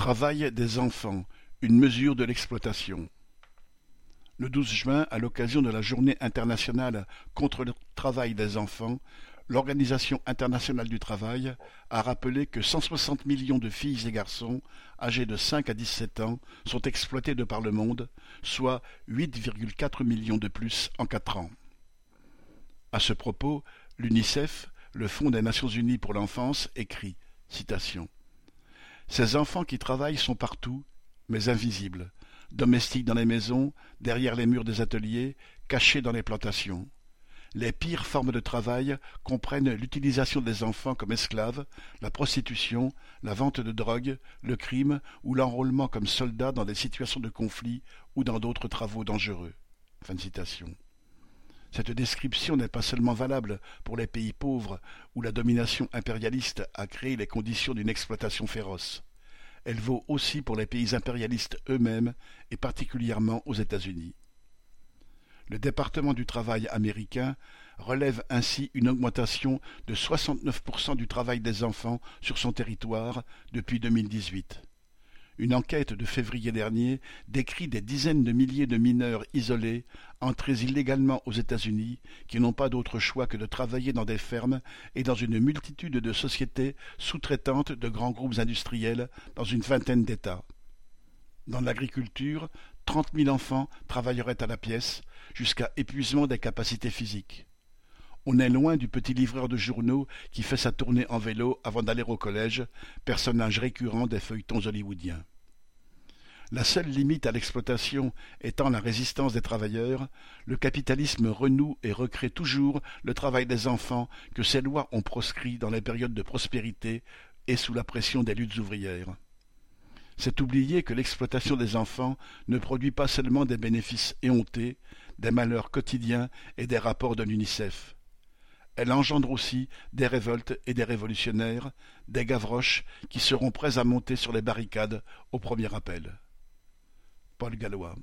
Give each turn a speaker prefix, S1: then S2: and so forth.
S1: Travail des enfants, une mesure de l'exploitation. Le 12 juin, à l'occasion de la Journée internationale contre le travail des enfants, l'Organisation internationale du travail a rappelé que 160 millions de filles et garçons âgés de 5 à 17 ans sont exploités de par le monde, soit 8,4 millions de plus en quatre ans. À ce propos, l'UNICEF, le Fonds des Nations Unies pour l'enfance, écrit citation ces enfants qui travaillent sont partout, mais invisibles, domestiques dans les maisons, derrière les murs des ateliers, cachés dans les plantations. Les pires formes de travail comprennent l'utilisation des enfants comme esclaves, la prostitution, la vente de drogue, le crime ou l'enrôlement comme soldats dans des situations de conflit ou dans d'autres travaux dangereux. Cette description n'est pas seulement valable pour les pays pauvres où la domination impérialiste a créé les conditions d'une exploitation féroce. Elle vaut aussi pour les pays impérialistes eux-mêmes et particulièrement aux États-Unis. Le département du travail américain relève ainsi une augmentation de 69% du travail des enfants sur son territoire depuis 2018. Une enquête de février dernier décrit des dizaines de milliers de mineurs isolés, entrés illégalement aux États-Unis, qui n'ont pas d'autre choix que de travailler dans des fermes et dans une multitude de sociétés sous-traitantes de grands groupes industriels dans une vingtaine d'États. Dans l'agriculture, trente mille enfants travailleraient à la pièce, jusqu'à épuisement des capacités physiques. On est loin du petit livreur de journaux qui fait sa tournée en vélo avant d'aller au collège, personnage récurrent des feuilletons hollywoodiens. La seule limite à l'exploitation étant la résistance des travailleurs, le capitalisme renoue et recrée toujours le travail des enfants que ses lois ont proscrit dans les périodes de prospérité et sous la pression des luttes ouvrières. C'est oublier que l'exploitation des enfants ne produit pas seulement des bénéfices éhontés, des malheurs quotidiens et des rapports de l'UNICEF. Elle engendre aussi des révoltes et des révolutionnaires, des gavroches qui seront prêts à monter sur les barricades au premier appel. Paul Gallois